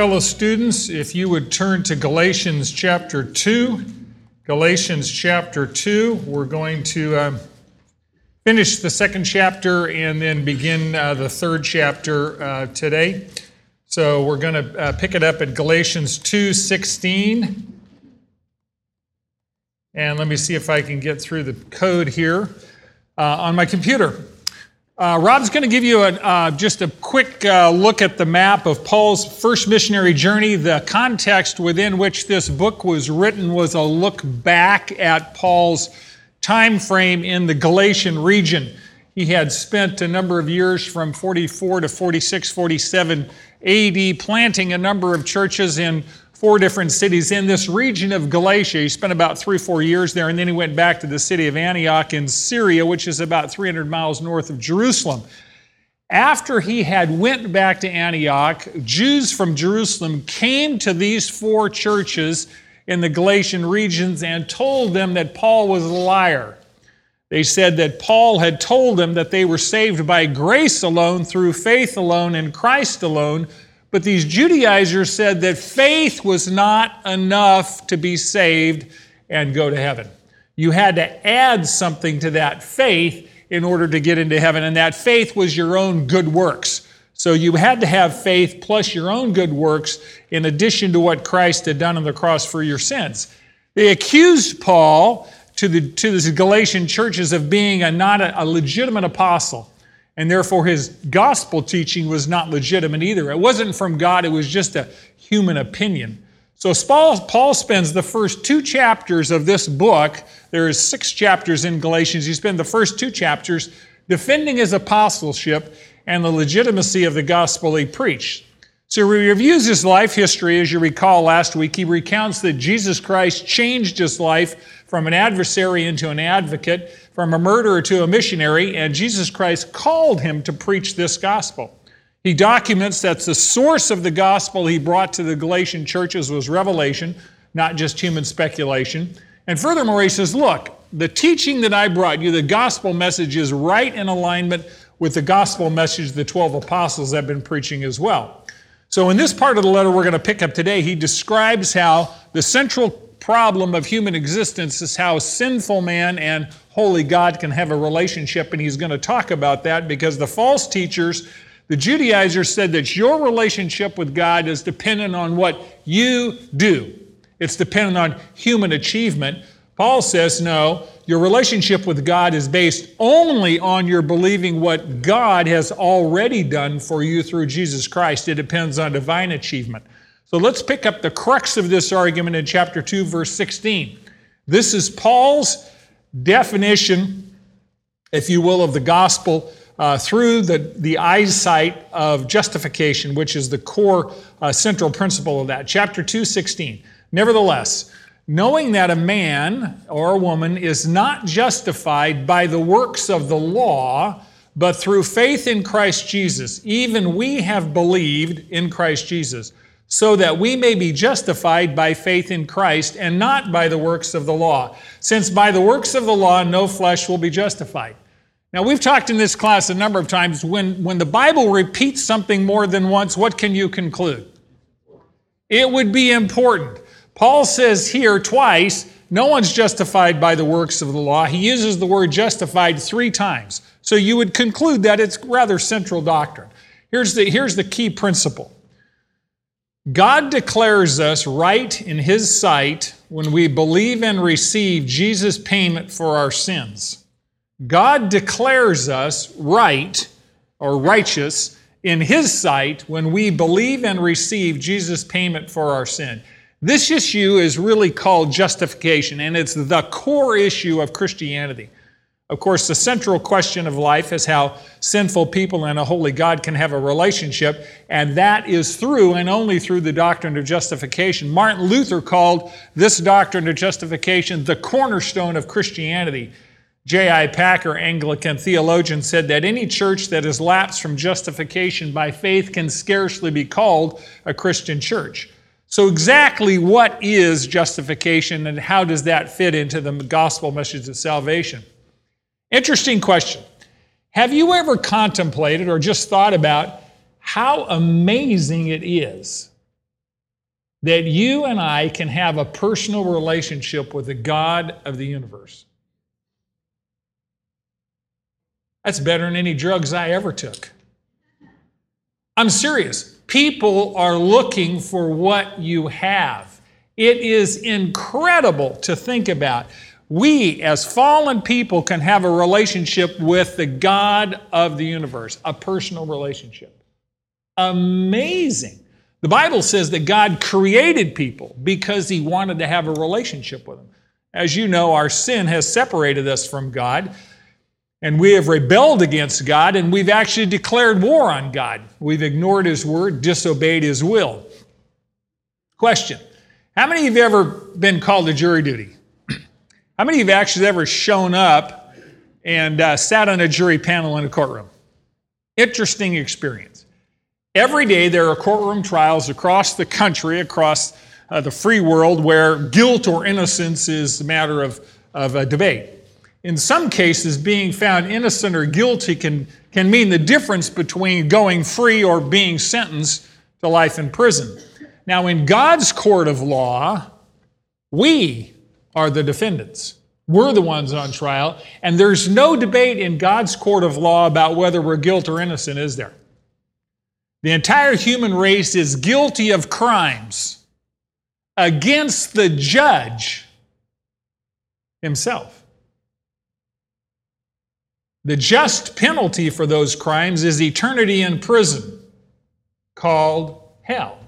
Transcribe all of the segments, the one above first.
Fellow students, if you would turn to Galatians chapter 2. Galatians chapter 2, we're going to uh, finish the second chapter and then begin uh, the third chapter uh, today. So we're going to uh, pick it up at Galatians 2 16. And let me see if I can get through the code here uh, on my computer. Uh, Rob's going to give you a, uh, just a quick uh, look at the map of Paul's first missionary journey. The context within which this book was written was a look back at Paul's time frame in the Galatian region. He had spent a number of years from 44 to 46, 47 AD planting a number of churches in four different cities in this region of Galatia. He spent about three, four years there, and then he went back to the city of Antioch in Syria, which is about 300 miles north of Jerusalem. After he had went back to Antioch, Jews from Jerusalem came to these four churches in the Galatian regions and told them that Paul was a liar. They said that Paul had told them that they were saved by grace alone, through faith alone, in Christ alone, but these Judaizers said that faith was not enough to be saved and go to heaven. You had to add something to that faith in order to get into heaven, and that faith was your own good works. So you had to have faith plus your own good works in addition to what Christ had done on the cross for your sins. They accused Paul to the, to the Galatian churches of being a, not a, a legitimate apostle and therefore his gospel teaching was not legitimate either. It wasn't from God, it was just a human opinion. So Paul spends the first two chapters of this book, there is six chapters in Galatians, he spends the first two chapters defending his apostleship and the legitimacy of the gospel he preached. So he reviews his life history, as you recall last week. He recounts that Jesus Christ changed his life from an adversary into an advocate, from a murderer to a missionary, and Jesus Christ called him to preach this gospel. He documents that the source of the gospel he brought to the Galatian churches was revelation, not just human speculation. And furthermore, he says, Look, the teaching that I brought you, the gospel message, is right in alignment with the gospel message the 12 apostles have been preaching as well. So, in this part of the letter we're going to pick up today, he describes how the central problem of human existence is how sinful man and holy God can have a relationship, and he's going to talk about that because the false teachers, the Judaizers, said that your relationship with God is dependent on what you do, it's dependent on human achievement. Paul says, no, your relationship with God is based only on your believing what God has already done for you through Jesus Christ. It depends on divine achievement. So let's pick up the crux of this argument in chapter 2, verse 16. This is Paul's definition, if you will, of the gospel uh, through the, the eyesight of justification, which is the core uh, central principle of that. Chapter 2, 16. Nevertheless, knowing that a man or a woman is not justified by the works of the law, but through faith in Christ Jesus, even we have believed in Christ Jesus so that we may be justified by faith in Christ and not by the works of the law, since by the works of the law no flesh will be justified. Now, we've talked in this class a number of times when, when the Bible repeats something more than once, what can you conclude? It would be important. Paul says here twice, no one's justified by the works of the law. He uses the word justified three times. So you would conclude that it's rather central doctrine. Here's the, here's the key principle God declares us right in His sight when we believe and receive Jesus' payment for our sins. God declares us right or righteous in His sight when we believe and receive Jesus' payment for our sin. This issue is really called justification, and it's the core issue of Christianity. Of course, the central question of life is how sinful people and a holy God can have a relationship, and that is through and only through the doctrine of justification. Martin Luther called this doctrine of justification the cornerstone of Christianity. J.I. Packer, Anglican theologian, said that any church that has lapsed from justification by faith can scarcely be called a Christian church. So, exactly what is justification and how does that fit into the gospel message of salvation? Interesting question. Have you ever contemplated or just thought about how amazing it is that you and I can have a personal relationship with the God of the universe? That's better than any drugs I ever took. I'm serious. People are looking for what you have. It is incredible to think about we, as fallen people, can have a relationship with the God of the universe, a personal relationship. Amazing. The Bible says that God created people because He wanted to have a relationship with them. As you know, our sin has separated us from God, and we have rebelled against God, and we've actually declared war on God. We've ignored His word, disobeyed His will. Question How many of you ever been called to jury duty? How many of you have actually ever shown up and uh, sat on a jury panel in a courtroom? Interesting experience. Every day there are courtroom trials across the country, across uh, the free world, where guilt or innocence is a matter of, of a debate. In some cases, being found innocent or guilty can, can mean the difference between going free or being sentenced to life in prison. Now, in God's court of law, we are the defendants. We're the ones on trial, and there's no debate in God's court of law about whether we're guilty or innocent, is there? The entire human race is guilty of crimes against the judge himself. The just penalty for those crimes is eternity in prison, called hell.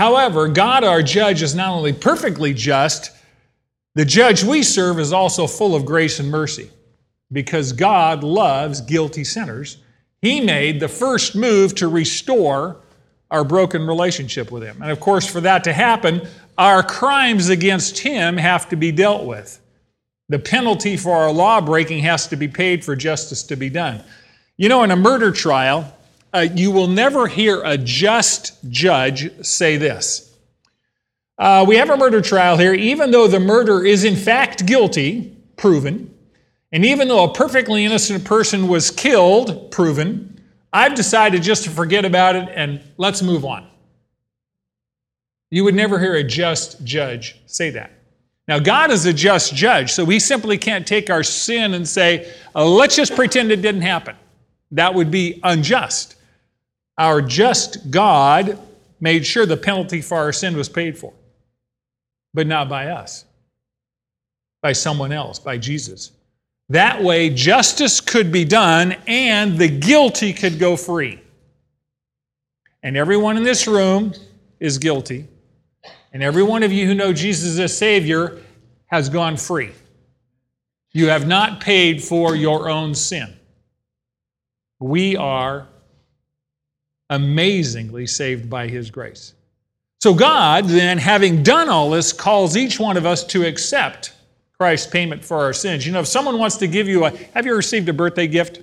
However, God, our judge, is not only perfectly just, the judge we serve is also full of grace and mercy. Because God loves guilty sinners, He made the first move to restore our broken relationship with Him. And of course, for that to happen, our crimes against Him have to be dealt with. The penalty for our law breaking has to be paid for justice to be done. You know, in a murder trial, uh, you will never hear a just judge say this. Uh, we have a murder trial here, even though the murderer is in fact guilty, proven, and even though a perfectly innocent person was killed, proven, I've decided just to forget about it and let's move on. You would never hear a just judge say that. Now, God is a just judge, so we simply can't take our sin and say, uh, let's just pretend it didn't happen. That would be unjust. Our just God made sure the penalty for our sin was paid for, but not by us, by someone else, by Jesus. That way, justice could be done and the guilty could go free. And everyone in this room is guilty. And every one of you who know Jesus as Savior has gone free. You have not paid for your own sin. We are amazingly saved by His grace. So, God, then, having done all this, calls each one of us to accept Christ's payment for our sins. You know, if someone wants to give you a, have you received a birthday gift?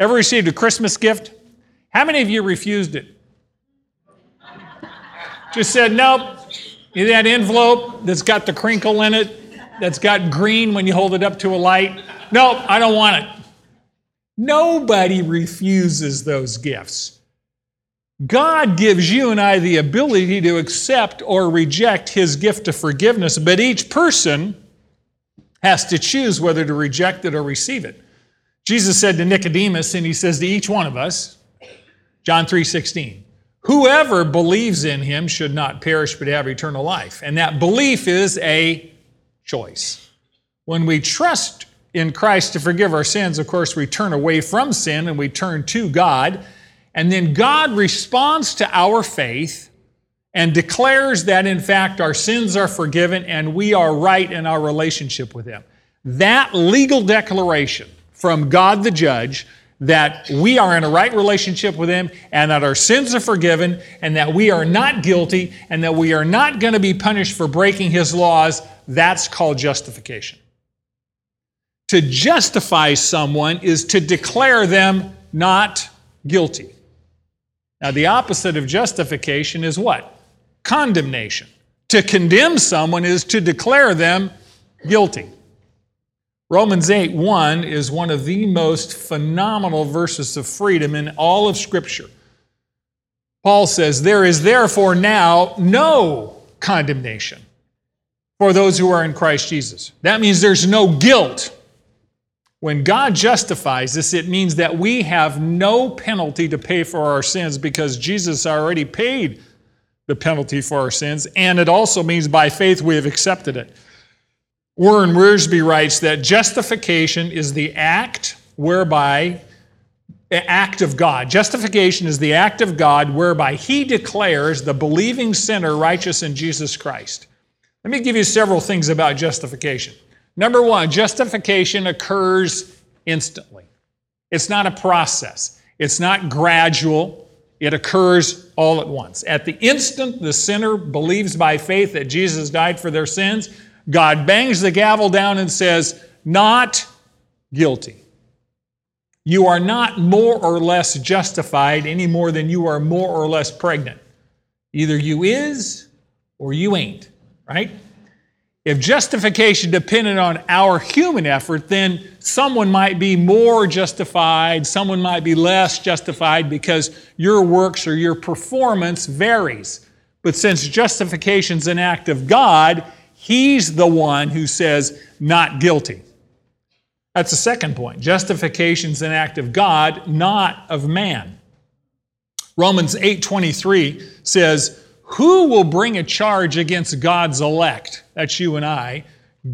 Ever received a Christmas gift? How many of you refused it? Just said, nope. That envelope that's got the crinkle in it, that's got green when you hold it up to a light. Nope, I don't want it. Nobody refuses those gifts. God gives you and I the ability to accept or reject His gift of forgiveness, but each person has to choose whether to reject it or receive it. Jesus said to Nicodemus, and He says to each one of us, John 3 16, whoever believes in Him should not perish but have eternal life. And that belief is a choice. When we trust in Christ to forgive our sins, of course, we turn away from sin and we turn to God. And then God responds to our faith and declares that, in fact, our sins are forgiven and we are right in our relationship with Him. That legal declaration from God the judge that we are in a right relationship with Him and that our sins are forgiven and that we are not guilty and that we are not going to be punished for breaking His laws, that's called justification. To justify someone is to declare them not guilty. Now, the opposite of justification is what? Condemnation. To condemn someone is to declare them guilty. Romans 8 1 is one of the most phenomenal verses of freedom in all of Scripture. Paul says, There is therefore now no condemnation for those who are in Christ Jesus. That means there's no guilt. When God justifies us, it means that we have no penalty to pay for our sins because Jesus already paid the penalty for our sins, and it also means by faith we have accepted it. Warren Wiersbe writes that justification is the act whereby the act of God. Justification is the act of God whereby he declares the believing sinner righteous in Jesus Christ. Let me give you several things about justification. Number 1, justification occurs instantly. It's not a process. It's not gradual. It occurs all at once. At the instant the sinner believes by faith that Jesus died for their sins, God bangs the gavel down and says, Not guilty. You are not more or less justified any more than you are more or less pregnant. Either you is or you ain't, right? If justification depended on our human effort, then someone might be more justified, someone might be less justified because your works or your performance varies. But since justification is an act of God, He's the one who says, not guilty. That's the second point. Justification is an act of God, not of man. Romans 8:23 says, "Who will bring a charge against God's elect?" That's you and I.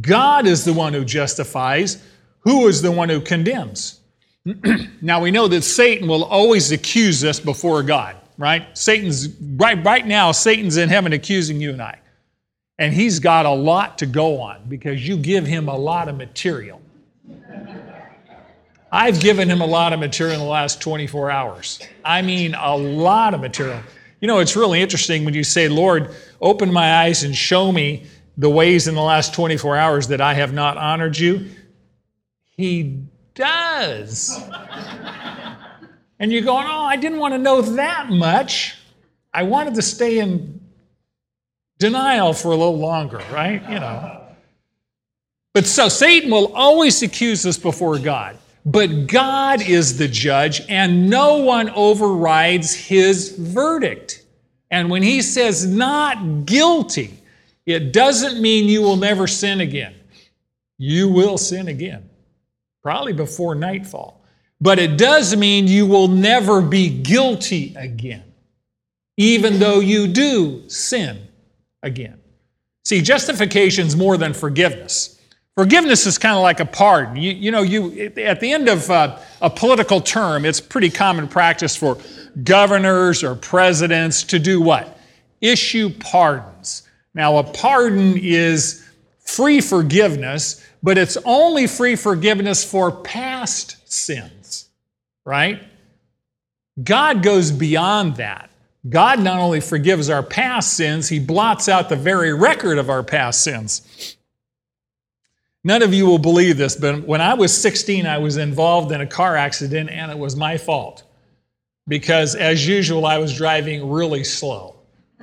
God is the one who justifies. Who is the one who condemns? now we know that Satan will always accuse us before God, right? Satan's right right now Satan's in heaven accusing you and I. And he's got a lot to go on because you give him a lot of material. I've given him a lot of material in the last 24 hours. I mean, a lot of material. You know, it's really interesting when you say, Lord, open my eyes and show me the ways in the last 24 hours that I have not honored you. He does. and you're going, oh, I didn't want to know that much. I wanted to stay in denial for a little longer, right? You know. But so Satan will always accuse us before God. But God is the judge, and no one overrides his verdict. And when he says not guilty, it doesn't mean you will never sin again. You will sin again, probably before nightfall. But it does mean you will never be guilty again, even though you do sin again. See, justification is more than forgiveness. Forgiveness is kind of like a pardon. You, you know, you at the end of uh, a political term, it's pretty common practice for governors or presidents to do what? Issue pardons. Now, a pardon is free forgiveness, but it's only free forgiveness for past sins, right? God goes beyond that. God not only forgives our past sins, He blots out the very record of our past sins. None of you will believe this, but when I was 16, I was involved in a car accident and it was my fault. Because, as usual, I was driving really slow.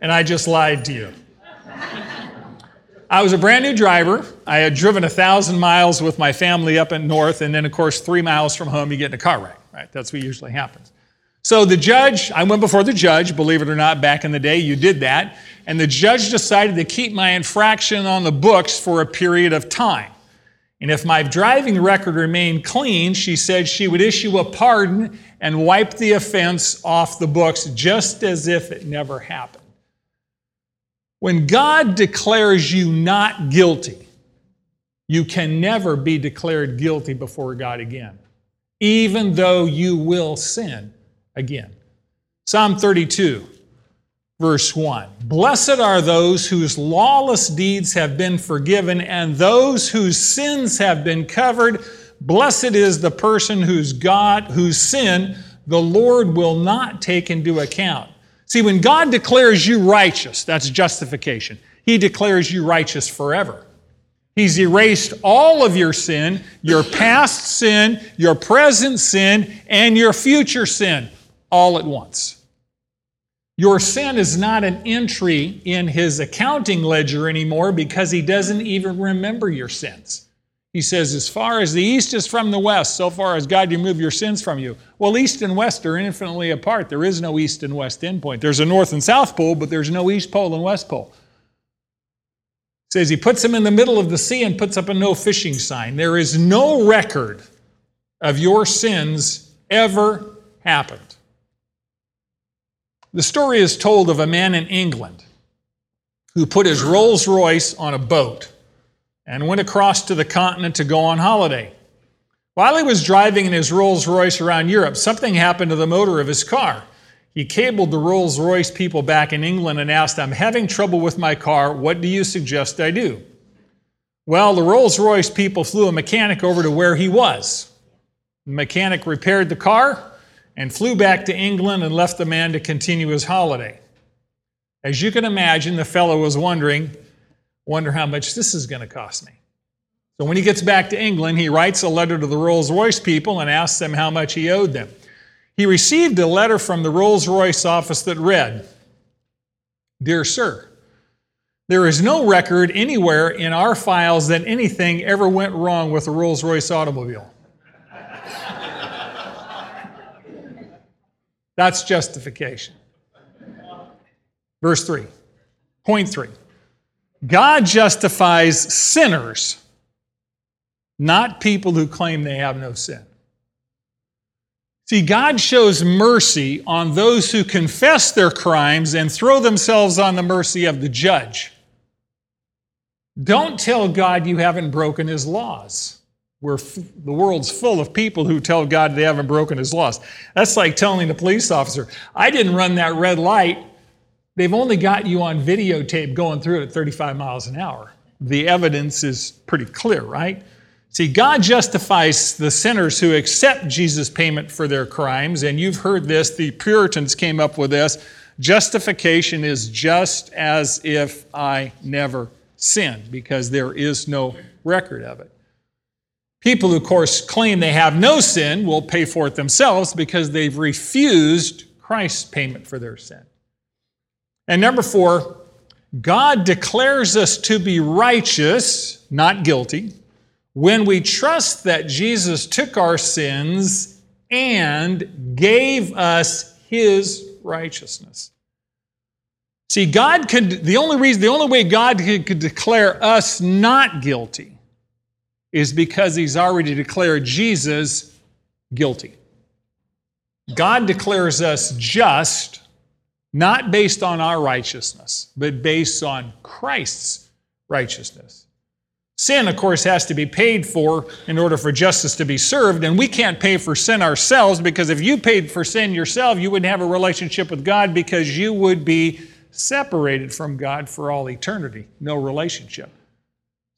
and I just lied to you. I was a brand new driver. I had driven a thousand miles with my family up in north, and then, of course, three miles from home, you get in a car wreck, right? That's what usually happens. So the judge, I went before the judge, believe it or not, back in the day, you did that. And the judge decided to keep my infraction on the books for a period of time. And if my driving record remained clean, she said she would issue a pardon and wipe the offense off the books just as if it never happened. When God declares you not guilty, you can never be declared guilty before God again, even though you will sin again. Psalm 32 verse 1. Blessed are those whose lawless deeds have been forgiven and those whose sins have been covered. Blessed is the person whose God, whose sin the Lord will not take into account. See, when God declares you righteous, that's justification. He declares you righteous forever. He's erased all of your sin, your past sin, your present sin, and your future sin all at once. Your sin is not an entry in his accounting ledger anymore because he doesn't even remember your sins. He says, As far as the east is from the west, so far as God remove your sins from you. Well, east and west are infinitely apart. There is no east and west endpoint. There's a north and south pole, but there's no east pole and west pole. He says he puts them in the middle of the sea and puts up a no fishing sign. There is no record of your sins ever happened. The story is told of a man in England who put his Rolls Royce on a boat and went across to the continent to go on holiday. While he was driving in his Rolls Royce around Europe, something happened to the motor of his car. He cabled the Rolls Royce people back in England and asked, I'm having trouble with my car. What do you suggest I do? Well, the Rolls Royce people flew a mechanic over to where he was. The mechanic repaired the car, and flew back to England and left the man to continue his holiday. As you can imagine, the fellow was wondering, wonder how much this is going to cost me. So when he gets back to England, he writes a letter to the Rolls Royce people and asks them how much he owed them. He received a letter from the Rolls Royce office that read Dear Sir, there is no record anywhere in our files that anything ever went wrong with a Rolls Royce automobile. That's justification. Verse 3. Point 3. God justifies sinners, not people who claim they have no sin. See, God shows mercy on those who confess their crimes and throw themselves on the mercy of the judge. Don't tell God you haven't broken his laws. We're f- the world's full of people who tell God they haven't broken his laws. That's like telling the police officer, I didn't run that red light. They've only got you on videotape going through it at 35 miles an hour. The evidence is pretty clear, right? See, God justifies the sinners who accept Jesus' payment for their crimes, and you've heard this, the Puritans came up with this. Justification is just as if I never sinned, because there is no record of it. People who, of course, claim they have no sin will pay for it themselves because they've refused Christ's payment for their sin. And number four, God declares us to be righteous, not guilty, when we trust that Jesus took our sins and gave us his righteousness. See, God could, the only reason, the only way God could, could declare us not guilty is because he's already declared Jesus guilty. God declares us just, not based on our righteousness, but based on Christ's righteousness. Sin, of course, has to be paid for in order for justice to be served, and we can't pay for sin ourselves because if you paid for sin yourself, you wouldn't have a relationship with God because you would be separated from God for all eternity. No relationship.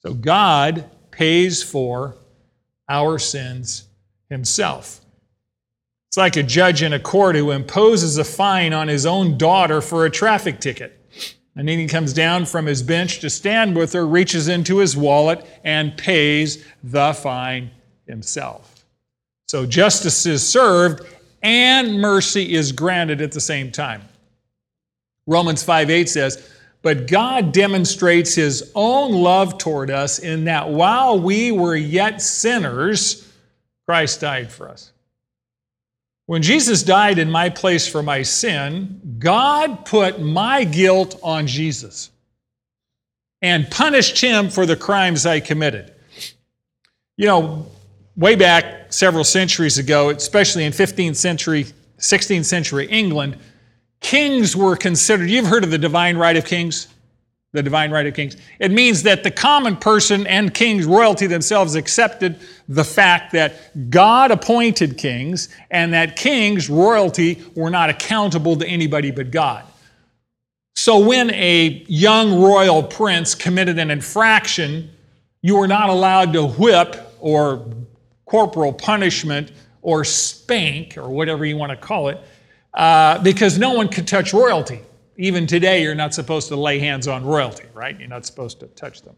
So God pays for our sins himself. It's like a judge in a court who imposes a fine on his own daughter for a traffic ticket. And then he comes down from his bench to stand with her, reaches into his wallet, and pays the fine himself. So justice is served and mercy is granted at the same time. Romans 5 8 says, but God demonstrates his own love toward us in that while we were yet sinners, Christ died for us. When Jesus died in my place for my sin, God put my guilt on Jesus and punished him for the crimes I committed. You know, way back several centuries ago, especially in 15th century, 16th century England, Kings were considered, you've heard of the divine right of kings? The divine right of kings. It means that the common person and kings, royalty themselves, accepted the fact that God appointed kings and that kings, royalty, were not accountable to anybody but God. So when a young royal prince committed an infraction, you were not allowed to whip or corporal punishment or spank or whatever you want to call it uh, because no one could touch royalty. Even today, you're not supposed to lay hands on royalty, right? You're not supposed to touch them.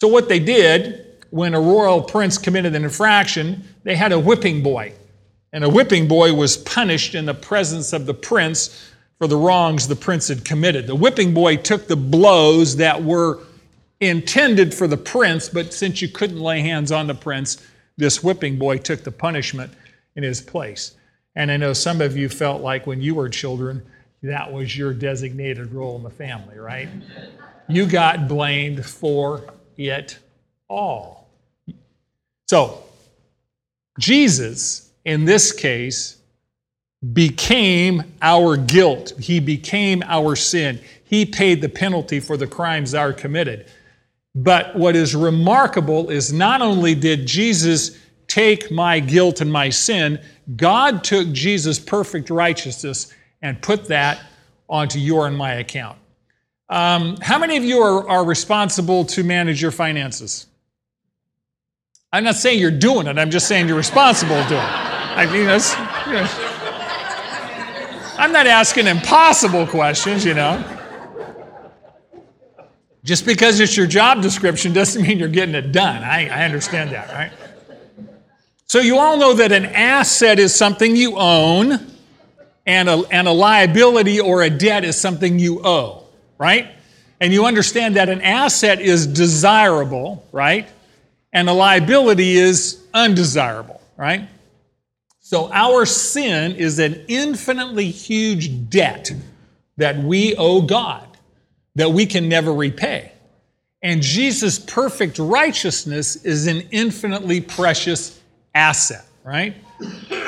So, what they did when a royal prince committed an infraction, they had a whipping boy. And a whipping boy was punished in the presence of the prince for the wrongs the prince had committed. The whipping boy took the blows that were intended for the prince, but since you couldn't lay hands on the prince, this whipping boy took the punishment in his place. And I know some of you felt like when you were children, that was your designated role in the family, right? You got blamed for it all. So, Jesus, in this case, became our guilt. He became our sin. He paid the penalty for the crimes that are committed. But what is remarkable is not only did Jesus take my guilt and my sin, God took Jesus' perfect righteousness and put that onto your and my account. Um, how many of you are, are responsible to manage your finances? I'm not saying you're doing it, I'm just saying you're responsible to do it. I mean, that's, you know, I'm not asking impossible questions, you know. Just because it's your job description doesn't mean you're getting it done. I, I understand that, right? So you all know that an asset is something you own, and a, and a liability or a debt is something you owe, right? And you understand that an asset is desirable, right? And a liability is undesirable, right? So our sin is an infinitely huge debt that we owe God that we can never repay. And Jesus' perfect righteousness is an infinitely precious asset, right?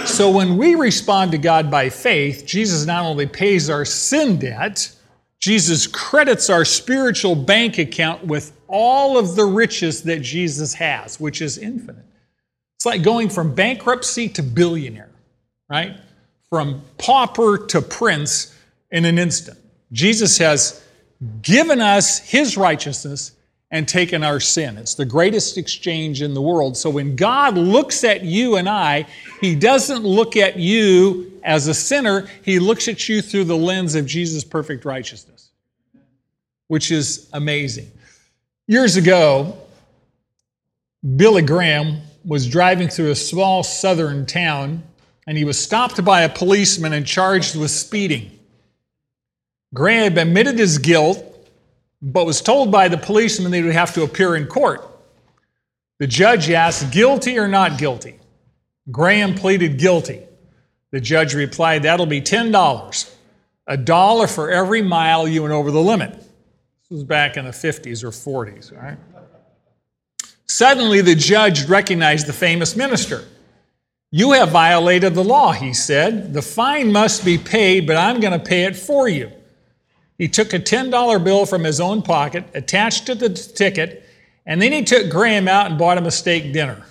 So when we respond to God by faith, Jesus not only pays our sin debt, Jesus credits our spiritual bank account with all of the riches that Jesus has, which is infinite. It's like going from bankruptcy to billionaire, right? From pauper to prince in an instant. Jesus has given us his righteousness and taken our sin. It's the greatest exchange in the world. So when God looks at you and I, he doesn't look at you as a sinner, he looks at you through the lens of Jesus' perfect righteousness, which is amazing. Years ago, Billy Graham was driving through a small southern town and he was stopped by a policeman and charged with speeding. Graham admitted his guilt, but was told by the policeman that he would have to appear in court. The judge asked, guilty or not guilty? Graham pleaded guilty. The judge replied, that'll be $10, a dollar for every mile you went over the limit. This was back in the 50s or 40s, all right? Suddenly, the judge recognized the famous minister. You have violated the law, he said. The fine must be paid, but I'm going to pay it for you. He took a $10 bill from his own pocket, attached to the ticket, and then he took Graham out and bought him a steak dinner.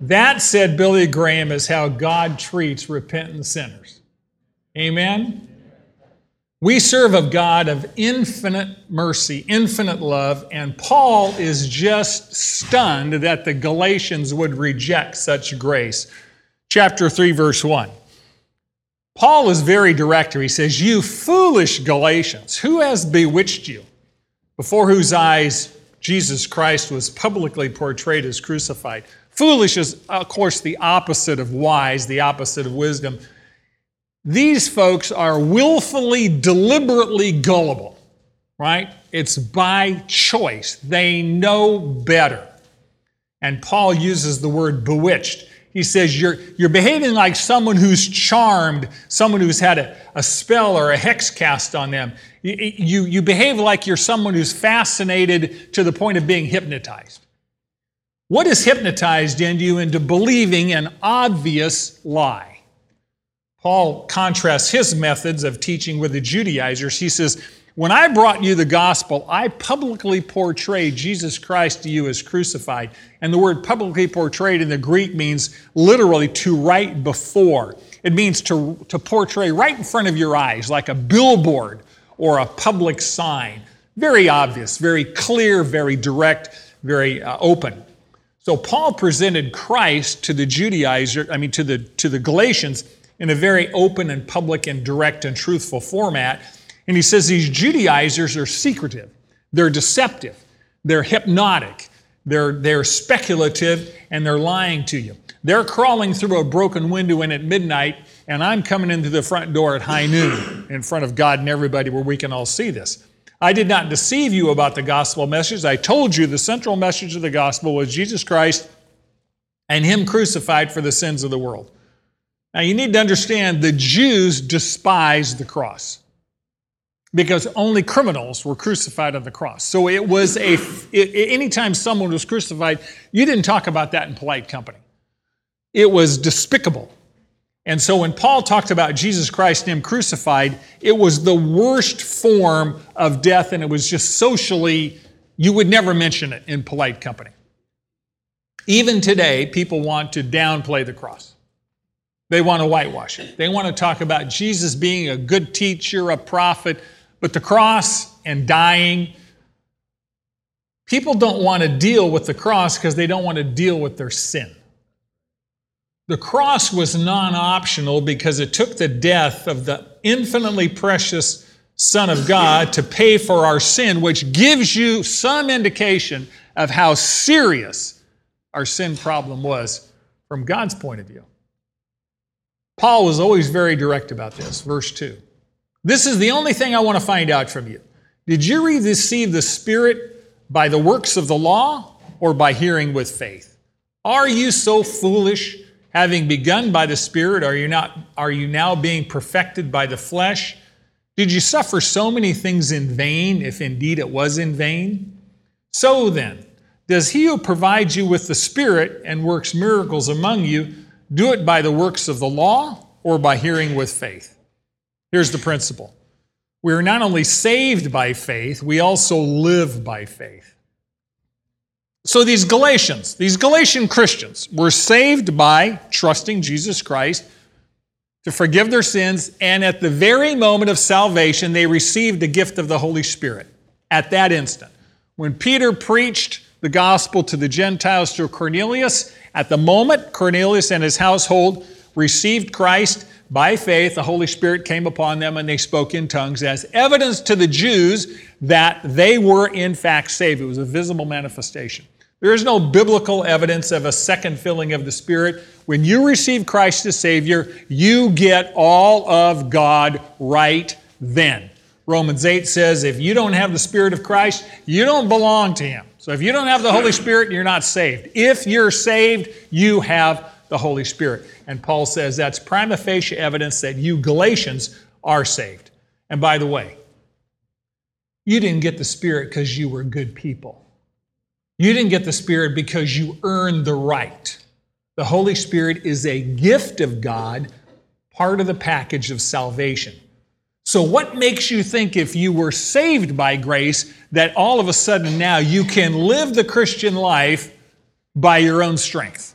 That, said Billy Graham, is how God treats repentant sinners. Amen? We serve a God of infinite mercy, infinite love, and Paul is just stunned that the Galatians would reject such grace. Chapter 3, verse 1. Paul is very direct here. He says, You foolish Galatians, who has bewitched you? Before whose eyes Jesus Christ was publicly portrayed as crucified. Foolish is, of course, the opposite of wise, the opposite of wisdom. These folks are willfully, deliberately gullible, right? It's by choice. They know better. And Paul uses the word bewitched. He says, you're, you're behaving like someone who's charmed, someone who's had a, a spell or a hex cast on them. You, you, you behave like you're someone who's fascinated to the point of being hypnotized. What has hypnotized into you into believing an obvious lie? Paul contrasts his methods of teaching with the Judaizers. He says, When I brought you the gospel, I publicly portrayed Jesus Christ to you as crucified. And the word publicly portrayed in the Greek means literally to write before. It means to, to portray right in front of your eyes, like a billboard or a public sign. Very obvious, very clear, very direct, very uh, open. So Paul presented Christ to the Judaizer, I mean to the to the Galatians in a very open and public and direct and truthful format and he says these Judaizers are secretive, they're deceptive, they're hypnotic, they're, they're speculative, and they're lying to you. They're crawling through a broken window in at midnight, and I'm coming into the front door at high noon in front of God and everybody where we can all see this. I did not deceive you about the gospel message. I told you the central message of the gospel was Jesus Christ and Him crucified for the sins of the world. Now, you need to understand the Jews despised the cross because only criminals were crucified on the cross. So it was a, anytime someone was crucified, you didn't talk about that in polite company. It was despicable. And so when Paul talked about Jesus Christ and Him crucified, it was the worst form of death, and it was just socially, you would never mention it in polite company. Even today, people want to downplay the cross. They want to whitewash it. They want to talk about Jesus being a good teacher, a prophet, but the cross and dying, people don't want to deal with the cross because they don't want to deal with their sin. The cross was non optional because it took the death of the infinitely precious Son of God to pay for our sin, which gives you some indication of how serious our sin problem was from God's point of view. Paul was always very direct about this. Verse 2. This is the only thing I want to find out from you. Did you receive the Spirit by the works of the law or by hearing with faith? Are you so foolish, having begun by the Spirit, are you, not, are you now being perfected by the flesh? Did you suffer so many things in vain, if indeed it was in vain? So then, does he who provides you with the Spirit and works miracles among you do it by the works of the law or by hearing with faith? Here's the principle we are not only saved by faith, we also live by faith. So these Galatians, these Galatian Christians, were saved by trusting Jesus Christ to forgive their sins, and at the very moment of salvation, they received the gift of the Holy Spirit at that instant. When Peter preached the gospel to the Gentiles through Cornelius, at the moment Cornelius and his household received Christ, by faith, the Holy Spirit came upon them and they spoke in tongues as evidence to the Jews that they were in fact saved. It was a visible manifestation. There is no biblical evidence of a second filling of the Spirit. When you receive Christ as Savior, you get all of God right then. Romans 8 says if you don't have the Spirit of Christ, you don't belong to Him. So if you don't have the Holy Spirit, you're not saved. If you're saved, you have the Holy Spirit. And Paul says that's prima facie evidence that you Galatians are saved. And by the way, you didn't get the Spirit because you were good people. You didn't get the Spirit because you earned the right. The Holy Spirit is a gift of God, part of the package of salvation. So, what makes you think if you were saved by grace that all of a sudden now you can live the Christian life by your own strength?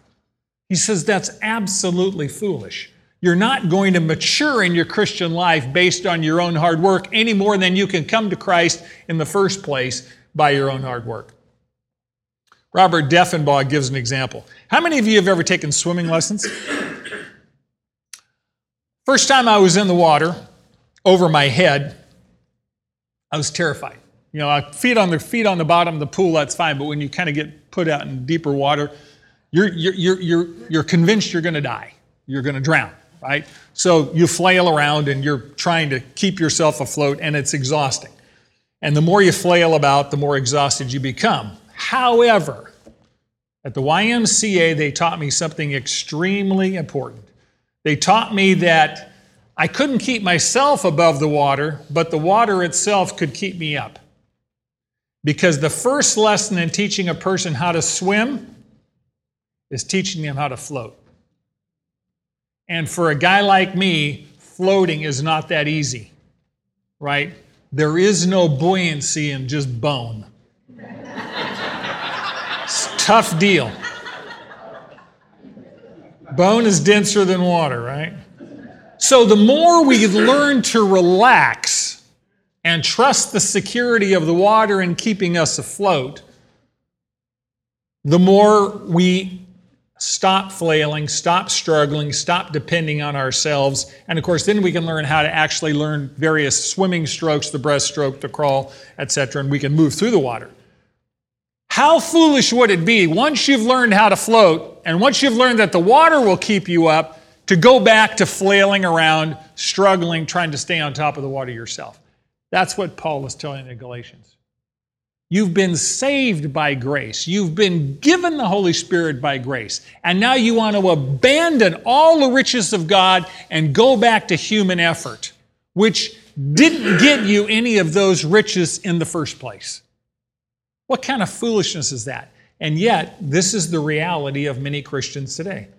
He says that's absolutely foolish. You're not going to mature in your Christian life based on your own hard work any more than you can come to Christ in the first place by your own hard work. Robert Deffinbaugh gives an example. How many of you have ever taken swimming lessons? First time I was in the water, over my head, I was terrified. You know, feet on the feet on the bottom of the pool, that's fine, but when you kind of get put out in deeper water, you're, you're, you're, you're convinced you're going to die. You're going to drown, right? So you flail around and you're trying to keep yourself afloat, and it's exhausting. And the more you flail about, the more exhausted you become. However, at the YMCA, they taught me something extremely important. They taught me that I couldn't keep myself above the water, but the water itself could keep me up. Because the first lesson in teaching a person how to swim is teaching them how to float. And for a guy like me, floating is not that easy, right? there is no buoyancy in just bone. It's tough deal. Bone is denser than water, right? So the more we learn to relax and trust the security of the water in keeping us afloat, the more we stop flailing, stop struggling, stop depending on ourselves. And of course, then we can learn how to actually learn various swimming strokes, the breaststroke, the crawl, etc., and we can move through the water. How foolish would it be once you've learned how to float and once you've learned that the water will keep you up to go back to flailing around, struggling, trying to stay on top of the water yourself? That's what Paul is telling the Galatians. You've been saved by grace. You've been given the Holy Spirit by grace. And now you want to abandon all the riches of God and go back to human effort, which didn't get you any of those riches in the first place. What kind of foolishness is that? And yet, this is the reality of many Christians today.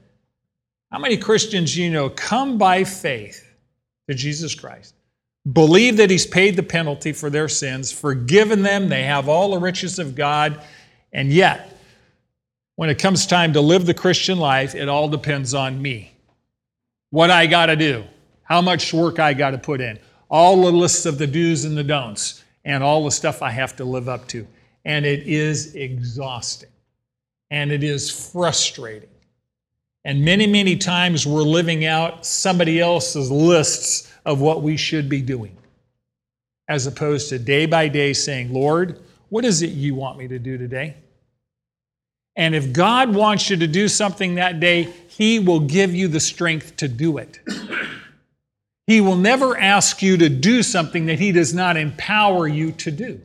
How many Christians you know come by faith to Jesus Christ, believe that He's paid the penalty for their sins, forgiven them, they have all the riches of God, and yet, when it comes time to live the Christian life, it all depends on me. What I got to do, how much work I got to put in, all the lists of the do's and the don'ts, and all the stuff I have to live up to and it is exhausting and it is frustrating. And many, many times we're living out somebody else's lists of what we should be doing, as opposed to day by day saying, Lord, what is it you want me to do today? And if God wants you to do something that day, He will give you the strength to do it. he will never ask you to do something that He does not empower you to do.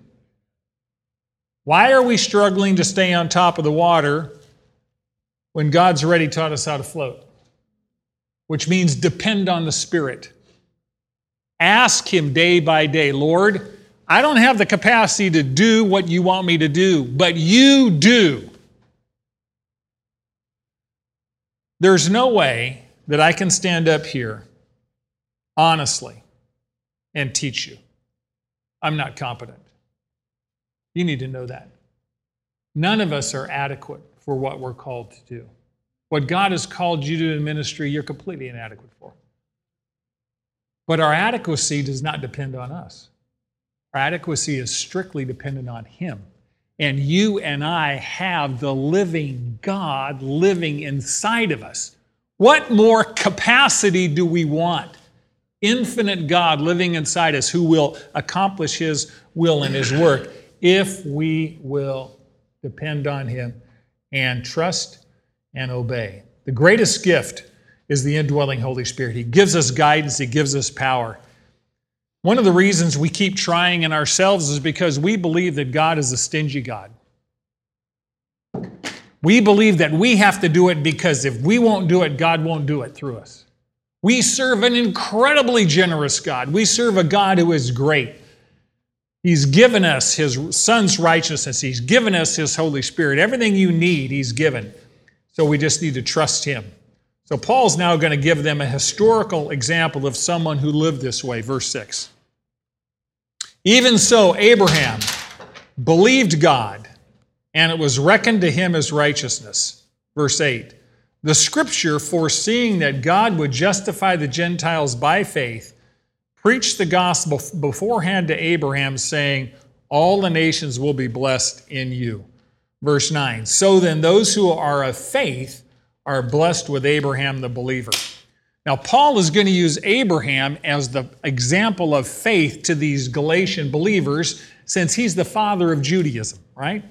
Why are we struggling to stay on top of the water when God's already taught us how to float? Which means depend on the Spirit. Ask Him day by day, Lord, I don't have the capacity to do what you want me to do, but you do. There's no way that I can stand up here honestly and teach you. I'm not competent. You need to know that. None of us are adequate for what we're called to do. What God has called you to in ministry, you're completely inadequate for. But our adequacy does not depend on us. Our adequacy is strictly dependent on Him. And you and I have the living God living inside of us. What more capacity do we want? Infinite God living inside us who will accomplish His will and His work if we will depend on Him and trust and obey. The greatest gift is the indwelling Holy Spirit. He gives us guidance, He gives us power. One of the reasons we keep trying in ourselves is because we believe that God is a stingy God. We believe that we have to do it because if we won't do it, God won't do it through us. We serve an incredibly generous God. We serve a God who is great. He's given us His Son's righteousness. He's given us His Holy Spirit. Everything you need, He's given. So we just need to trust Him. So Paul's now going to give them a historical example of someone who lived this way. Verse 6. Even so, Abraham believed God, and it was reckoned to him as righteousness. Verse 8. The scripture, foreseeing that God would justify the Gentiles by faith, preached the gospel beforehand to Abraham, saying, All the nations will be blessed in you. Verse 9 So then, those who are of faith are blessed with Abraham the believer. Now, Paul is going to use Abraham as the example of faith to these Galatian believers since he's the father of Judaism, right?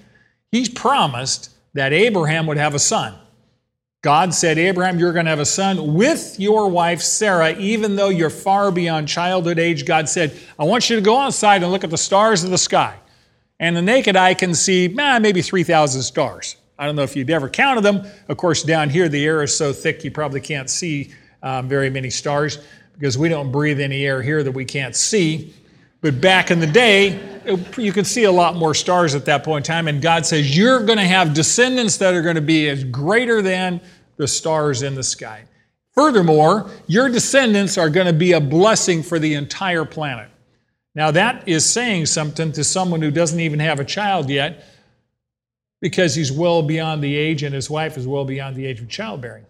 He's promised that Abraham would have a son. God said, Abraham, you're going to have a son with your wife Sarah, even though you're far beyond childhood age. God said, I want you to go outside and look at the stars of the sky. And the naked eye can see eh, maybe 3,000 stars. I don't know if you've ever counted them. Of course, down here, the air is so thick you probably can't see um, very many stars because we don't breathe any air here that we can't see. But back in the day, you could see a lot more stars at that point in time. And God says, You're going to have descendants that are going to be as greater than the stars in the sky. Furthermore, your descendants are going to be a blessing for the entire planet. Now, that is saying something to someone who doesn't even have a child yet because he's well beyond the age and his wife is well beyond the age of childbearing.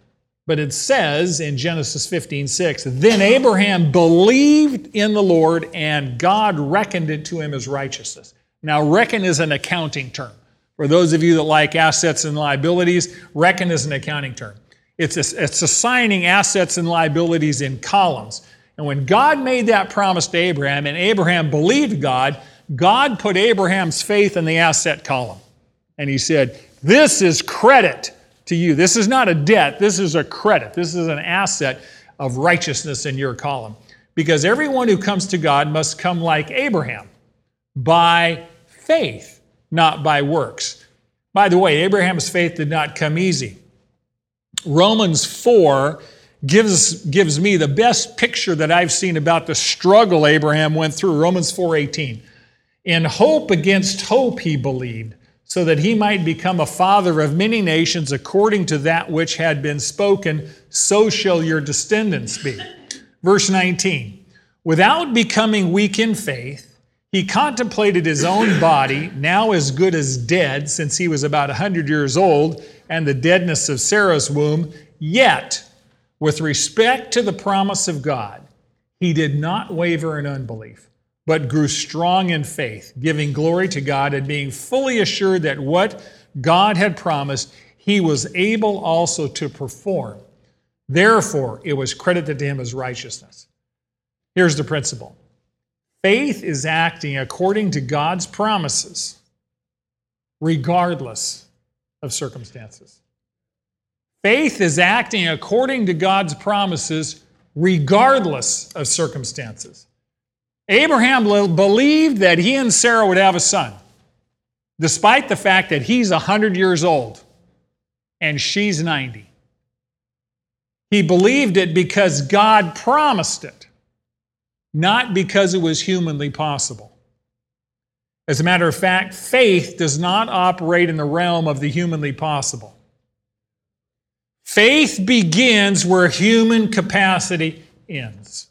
But it says in Genesis 15 6, then Abraham believed in the Lord and God reckoned it to him as righteousness. Now, reckon is an accounting term. For those of you that like assets and liabilities, reckon is an accounting term. It's, it's assigning assets and liabilities in columns. And when God made that promise to Abraham and Abraham believed God, God put Abraham's faith in the asset column. And he said, This is credit to you. This is not a debt, this is a credit. This is an asset of righteousness in your column. Because everyone who comes to God must come like Abraham by faith, not by works. By the way, Abraham's faith did not come easy. Romans 4 gives, gives me the best picture that I've seen about the struggle Abraham went through. Romans 4:18. In hope against hope he believed, so that he might become a father of many nations according to that which had been spoken, so shall your descendants be. Verse 19. Without becoming weak in faith, he contemplated his own body, now as good as dead, since he was about a 100 years old, and the deadness of Sarah's womb. Yet, with respect to the promise of God, he did not waver in unbelief but grew strong in faith, giving glory to God and being fully assured that what God had promised, he was able also to perform. Therefore, it was credited to him as righteousness. Here's the principle faith is acting according to God's promises, regardless of circumstances. Faith is acting according to God's promises, regardless of circumstances. Abraham believed that he and Sarah would have a son, despite the fact that he's 100 years old and she's 90. He believed it because God promised it, not because it was humanly possible. As a matter of fact, faith does not operate in the realm of the humanly possible. Faith begins where human capacity ends.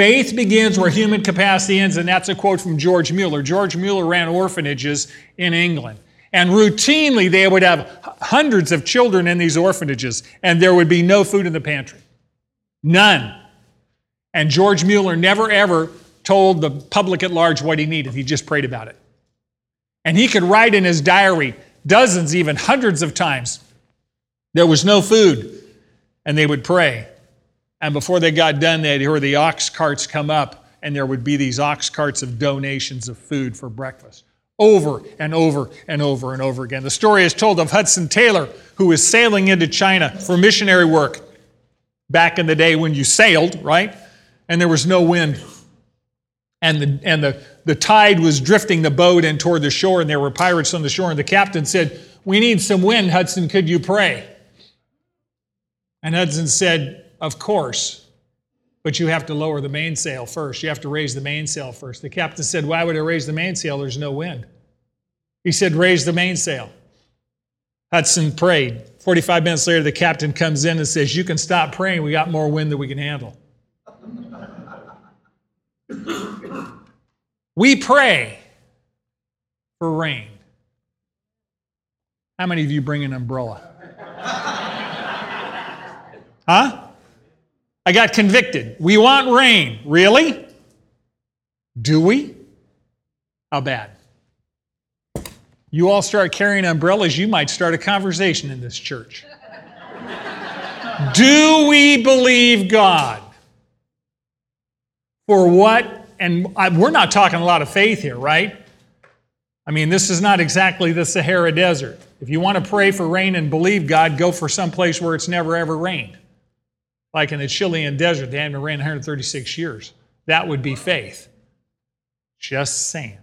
Faith begins where human capacity ends, and that's a quote from George Mueller. George Mueller ran orphanages in England. And routinely, they would have hundreds of children in these orphanages, and there would be no food in the pantry. None. And George Mueller never ever told the public at large what he needed. He just prayed about it. And he could write in his diary dozens, even hundreds of times, there was no food. And they would pray. And before they got done, they'd hear the ox carts come up, and there would be these ox carts of donations of food for breakfast. Over and over and over and over again. The story is told of Hudson Taylor, who was sailing into China for missionary work back in the day when you sailed, right? And there was no wind. And the, and the, the tide was drifting the boat in toward the shore, and there were pirates on the shore. And the captain said, We need some wind, Hudson. Could you pray? And Hudson said, of course. But you have to lower the mainsail first. You have to raise the mainsail first. The captain said, Why would I raise the mainsail? There's no wind. He said, Raise the mainsail. Hudson prayed. 45 minutes later, the captain comes in and says, You can stop praying. We got more wind than we can handle. we pray for rain. How many of you bring an umbrella? huh? I got convicted. We want rain. Really? Do we? How bad? You all start carrying umbrellas, you might start a conversation in this church. Do we believe God? For what? And I, we're not talking a lot of faith here, right? I mean, this is not exactly the Sahara Desert. If you want to pray for rain and believe God, go for some place where it's never ever rained like in the Chilean desert, they haven't ran 136 years. That would be faith. Just saying.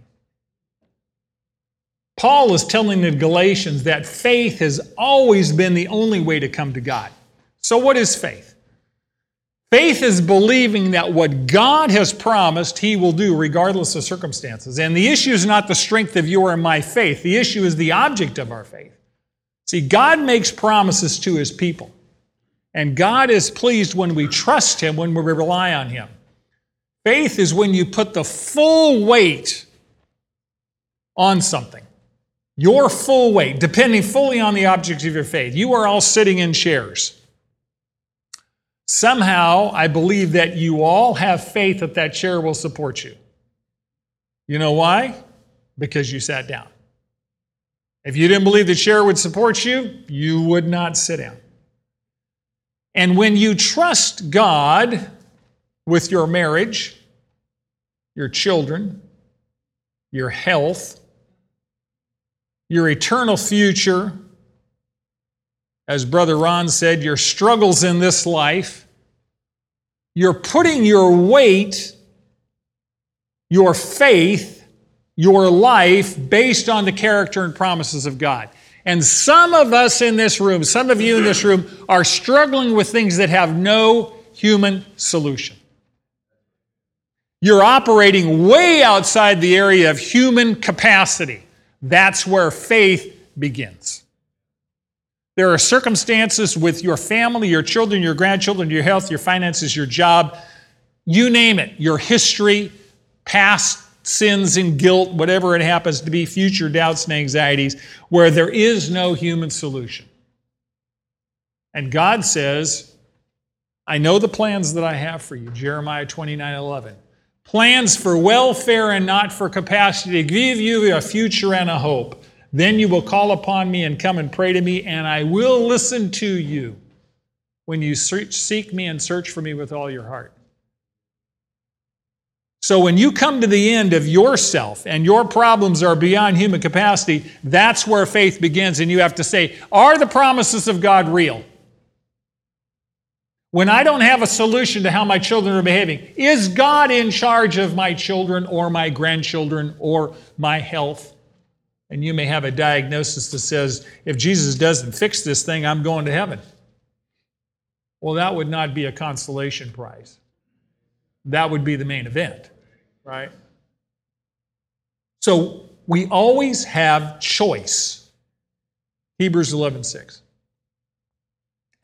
Paul is telling the Galatians that faith has always been the only way to come to God. So, what is faith? Faith is believing that what God has promised, He will do regardless of circumstances. And the issue is not the strength of your and my faith, the issue is the object of our faith. See, God makes promises to His people. And God is pleased when we trust Him, when we rely on Him. Faith is when you put the full weight on something. Your full weight, depending fully on the object of your faith. You are all sitting in chairs. Somehow, I believe that you all have faith that that chair will support you. You know why? Because you sat down. If you didn't believe the chair would support you, you would not sit down. And when you trust God with your marriage, your children, your health, your eternal future, as Brother Ron said, your struggles in this life, you're putting your weight, your faith, your life based on the character and promises of God. And some of us in this room, some of you in this room, are struggling with things that have no human solution. You're operating way outside the area of human capacity. That's where faith begins. There are circumstances with your family, your children, your grandchildren, your health, your finances, your job, you name it, your history, past sins and guilt, whatever it happens to be, future doubts and anxieties, where there is no human solution. And God says, I know the plans that I have for you, Jeremiah 29 11 plans for welfare and not for capacity, to give you a future and a hope. Then you will call upon me and come and pray to me, and I will listen to you when you seek me and search for me with all your heart. So when you come to the end of yourself and your problems are beyond human capacity, that's where faith begins, and you have to say, Are the promises of God real? When I don't have a solution to how my children are behaving, is God in charge of my children or my grandchildren or my health? And you may have a diagnosis that says, if Jesus doesn't fix this thing, I'm going to heaven. Well, that would not be a consolation prize. That would be the main event, right? So we always have choice. Hebrews 11 6.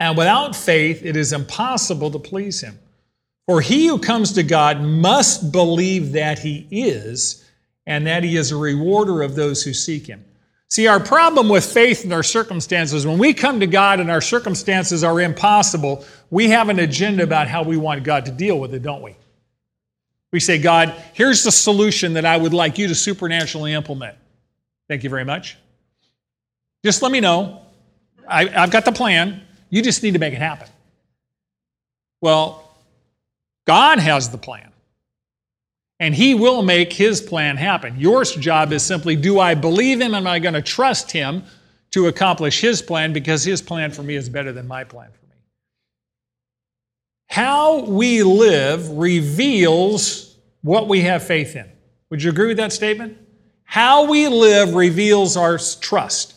And without faith, it is impossible to please him. For he who comes to God must believe that he is, and that he is a rewarder of those who seek him. See, our problem with faith in our circumstances, when we come to God and our circumstances are impossible, we have an agenda about how we want God to deal with it, don't we? We say, God, here's the solution that I would like you to supernaturally implement. Thank you very much. Just let me know. I, have got the plan. You just need to make it happen. Well, God has the plan. And He will make His plan happen. Your job is simply do I believe Him? Am I going to trust Him to accomplish His plan? Because His plan for me is better than my plan for. How we live reveals what we have faith in. Would you agree with that statement? How we live reveals our trust.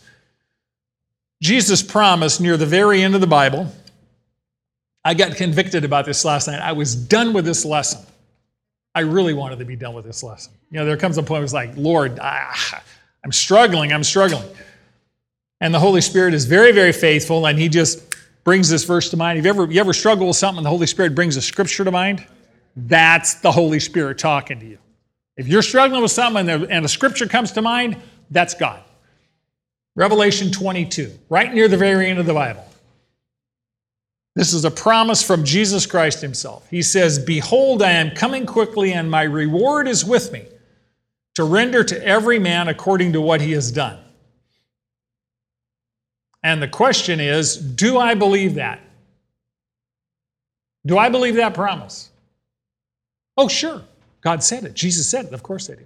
Jesus promised near the very end of the Bible. I got convicted about this last night. I was done with this lesson. I really wanted to be done with this lesson. You know, there comes a point where it's like, Lord, ah, I'm struggling, I'm struggling. And the Holy Spirit is very, very faithful, and He just brings this verse to mind. Have you ever, you ever struggled with something and the Holy Spirit brings a scripture to mind? That's the Holy Spirit talking to you. If you're struggling with something and, and a scripture comes to mind, that's God. Revelation 22, right near the very end of the Bible. This is a promise from Jesus Christ himself. He says, Behold, I am coming quickly, and my reward is with me to render to every man according to what he has done. And the question is, do I believe that? Do I believe that promise? Oh, sure. God said it. Jesus said it. Of course I do.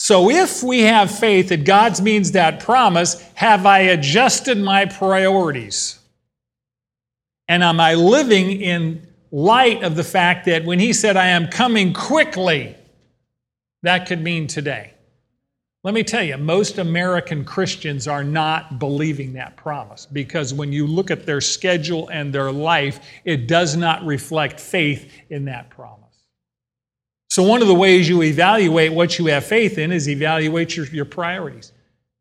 So if we have faith that God means that promise, have I adjusted my priorities? And am I living in light of the fact that when he said, I am coming quickly, that could mean today? Let me tell you, most American Christians are not believing that promise because when you look at their schedule and their life, it does not reflect faith in that promise. So, one of the ways you evaluate what you have faith in is evaluate your, your priorities,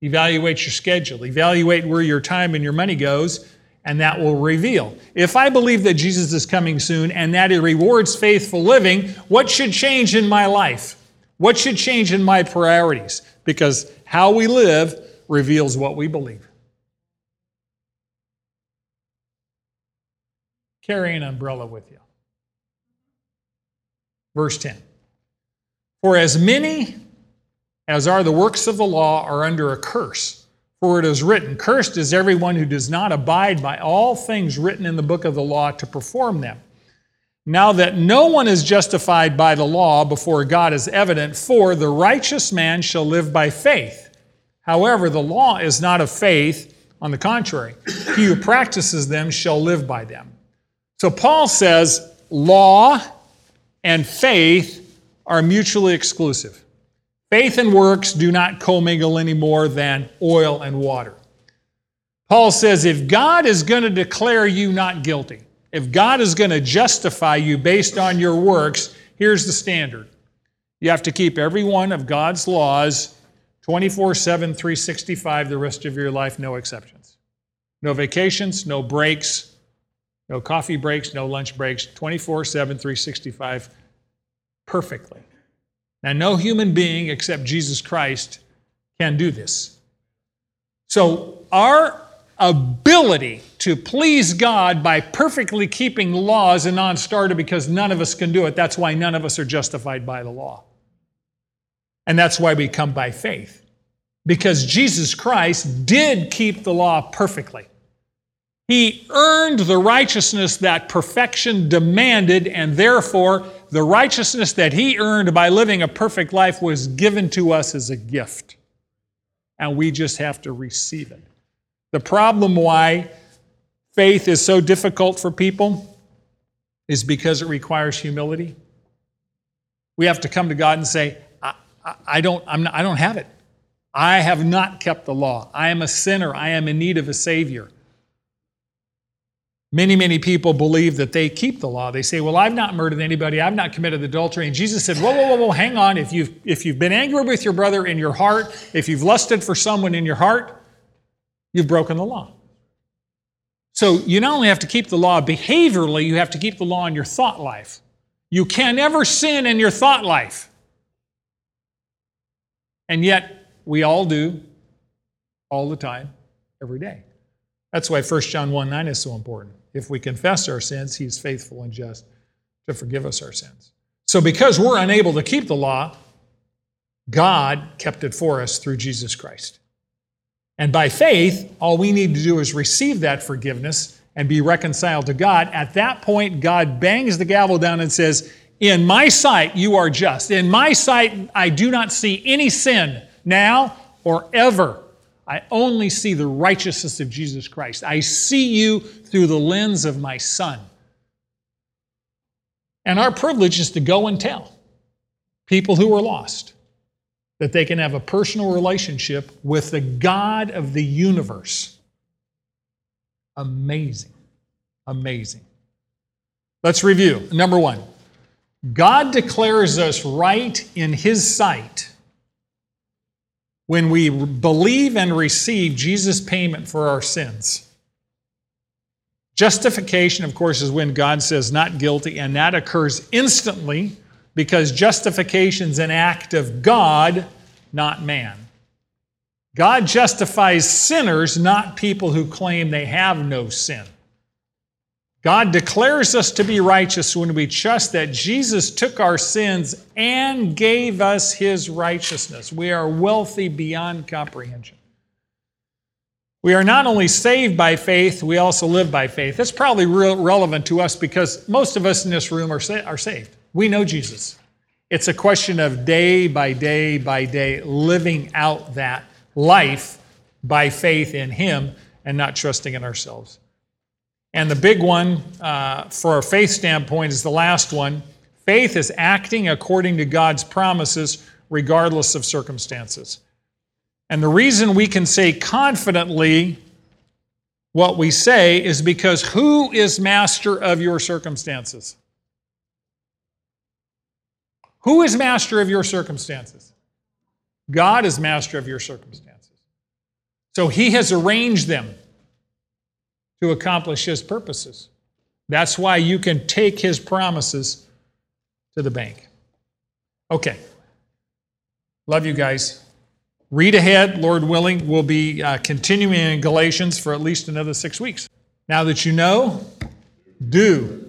evaluate your schedule, evaluate where your time and your money goes, and that will reveal. If I believe that Jesus is coming soon and that it rewards faithful living, what should change in my life? What should change in my priorities? Because how we live reveals what we believe. Carry an umbrella with you. Verse 10 For as many as are the works of the law are under a curse. For it is written, Cursed is everyone who does not abide by all things written in the book of the law to perform them. Now that no one is justified by the law before God is evident, for the righteous man shall live by faith. However, the law is not of faith, on the contrary, he who practices them shall live by them. So Paul says law and faith are mutually exclusive. Faith and works do not commingle any more than oil and water. Paul says if God is going to declare you not guilty, if God is going to justify you based on your works, here's the standard. You have to keep every one of God's laws 24 7, 365 the rest of your life, no exceptions. No vacations, no breaks, no coffee breaks, no lunch breaks, 24 7, 365 perfectly. Now, no human being except Jesus Christ can do this. So, our ability to please God by perfectly keeping law is a non starter because none of us can do it. That's why none of us are justified by the law. And that's why we come by faith. Because Jesus Christ did keep the law perfectly. He earned the righteousness that perfection demanded, and therefore, the righteousness that he earned by living a perfect life was given to us as a gift. And we just have to receive it. The problem why faith is so difficult for people is because it requires humility. We have to come to God and say, I, I, don't, I'm not, I don't have it. I have not kept the law. I am a sinner. I am in need of a Savior. Many, many people believe that they keep the law. They say, Well, I've not murdered anybody, I've not committed adultery. And Jesus said, Whoa, whoa, whoa, whoa, hang on. If you've, if you've been angry with your brother in your heart, if you've lusted for someone in your heart, you've broken the law. So you not only have to keep the law behaviorally, you have to keep the law in your thought life. You can never sin in your thought life. And yet, we all do all the time, every day. That's why 1 John 1 9 is so important. If we confess our sins, he's faithful and just to forgive us our sins. So, because we're unable to keep the law, God kept it for us through Jesus Christ. And by faith, all we need to do is receive that forgiveness and be reconciled to God. At that point, God bangs the gavel down and says, In my sight, you are just. In my sight, I do not see any sin now or ever. I only see the righteousness of Jesus Christ. I see you through the lens of my Son. And our privilege is to go and tell people who are lost that they can have a personal relationship with the God of the universe. Amazing. Amazing. Let's review. Number one, God declares us right in His sight when we believe and receive Jesus' payment for our sins. Justification, of course, is when God says not guilty, and that occurs instantly because justification is an act of God, not man. God justifies sinners, not people who claim they have no sin. God declares us to be righteous when we trust that Jesus took our sins and gave us his righteousness. We are wealthy beyond comprehension. We are not only saved by faith, we also live by faith. That's probably real relevant to us because most of us in this room are, sa- are saved. We know Jesus. It's a question of day by day by day living out that life by faith in Him and not trusting in ourselves. And the big one uh, for a faith standpoint is the last one. Faith is acting according to God's promises, regardless of circumstances. And the reason we can say confidently what we say is because who is master of your circumstances? Who is master of your circumstances? God is master of your circumstances. So he has arranged them to accomplish His purposes. That's why you can take His promises to the bank. Okay. Love you guys. Read ahead, Lord willing. We'll be uh, continuing in Galatians for at least another six weeks. Now that you know, do.